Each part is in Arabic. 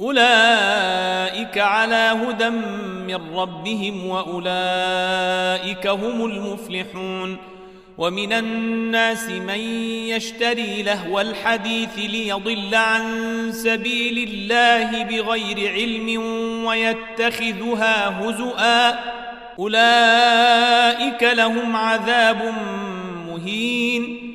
أولئك على هدى من ربهم وأولئك هم المفلحون ومن الناس من يشتري لهو الحديث ليضل عن سبيل الله بغير علم ويتخذها هزؤا أولئك لهم عذاب مهين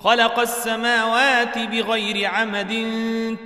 خلق السماوات بغير عمد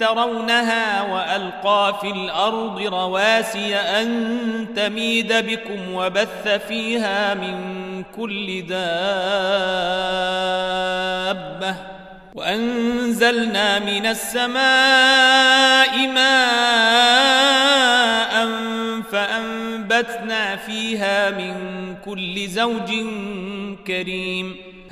ترونها وألقى في الأرض رواسي أن تميد بكم وبث فيها من كل دابة وأنزلنا من السماء ماء فأنبتنا فيها من كل زوج كريم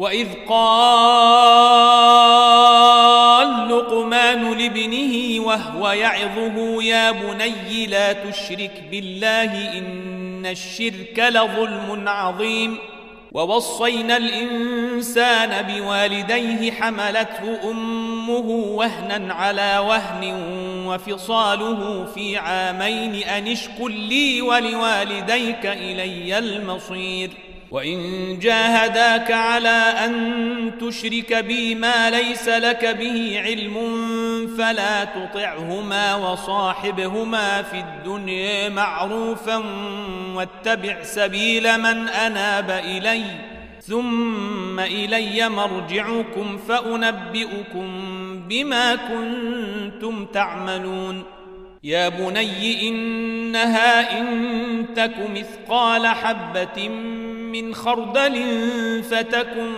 وإذ قال لقمان لابنه وهو يعظه يا بني لا تشرك بالله إن الشرك لظلم عظيم. ووصينا الإنسان بوالديه حملته أمه وهنا على وهن وفصاله في عامين أن اشكر لي ولوالديك إلي المصير. وإن جاهداك على أن تشرك بي ما ليس لك به علم فلا تطعهما وصاحبهما في الدنيا معروفا واتبع سبيل من أناب إلي ثم إلي مرجعكم فأنبئكم بما كنتم تعملون. يا بني إنها إن تك مثقال حبة من خردل فتكن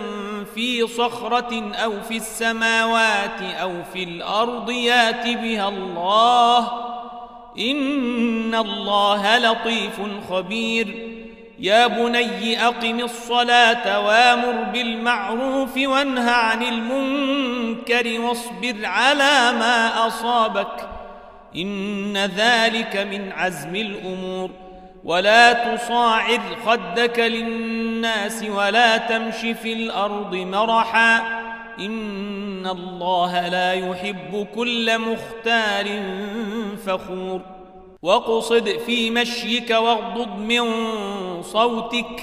في صخرة أو في السماوات أو في الأرض يات بها الله. إن الله لطيف خبير. يا بني أقم الصلاة وأمر بالمعروف وانه عن المنكر واصبر على ما أصابك. إن ذلك من عزم الأمور. ولا تصاعد خدك للناس ولا تمش في الأرض مرحا إن الله لا يحب كل مختار فخور واقصد في مشيك واغضض من صوتك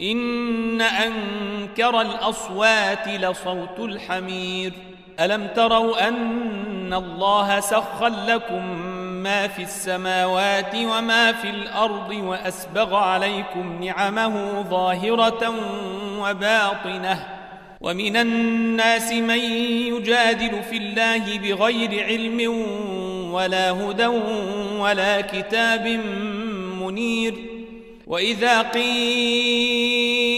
إن أنكر الأصوات لصوت الحمير ألم تروا أن الله سخر لكم في السماوات وما في الأرض وأسبغ عليكم نعمه ظاهرة وباطنة ومن الناس من يجادل في الله بغير علم ولا هدى ولا كتاب منير وإذا قيل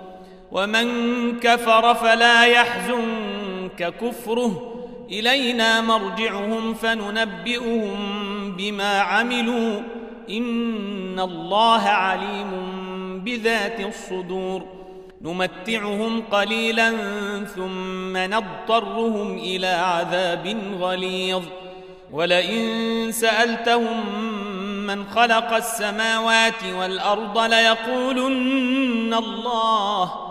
ومن كفر فلا يحزنك كفره. إلينا مرجعهم فننبئهم بما عملوا. إن الله عليم بذات الصدور. نمتعهم قليلا ثم نضطرهم إلى عذاب غليظ. ولئن سألتهم من خلق السماوات والأرض ليقولن الله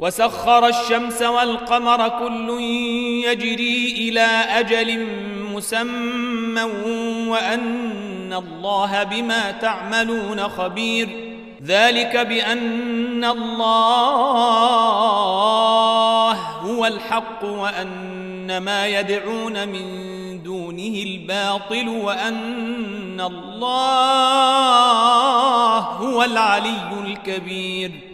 وسخر الشمس والقمر كل يجري إلى أجل مسمى وأن الله بما تعملون خبير. ذلك بأن الله هو الحق وأن ما يدعون من دونه الباطل وأن الله هو العلي الكبير.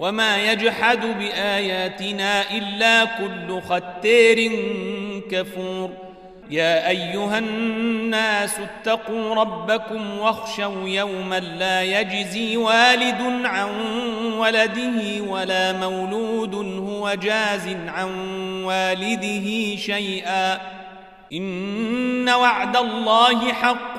وما يجحد باياتنا الا كل ختير كفور يا ايها الناس اتقوا ربكم واخشوا يوما لا يجزي والد عن ولده ولا مولود هو جاز عن والده شيئا ان وعد الله حق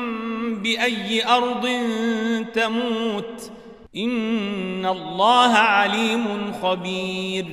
بأي أرض تموت إن الله عليم خبير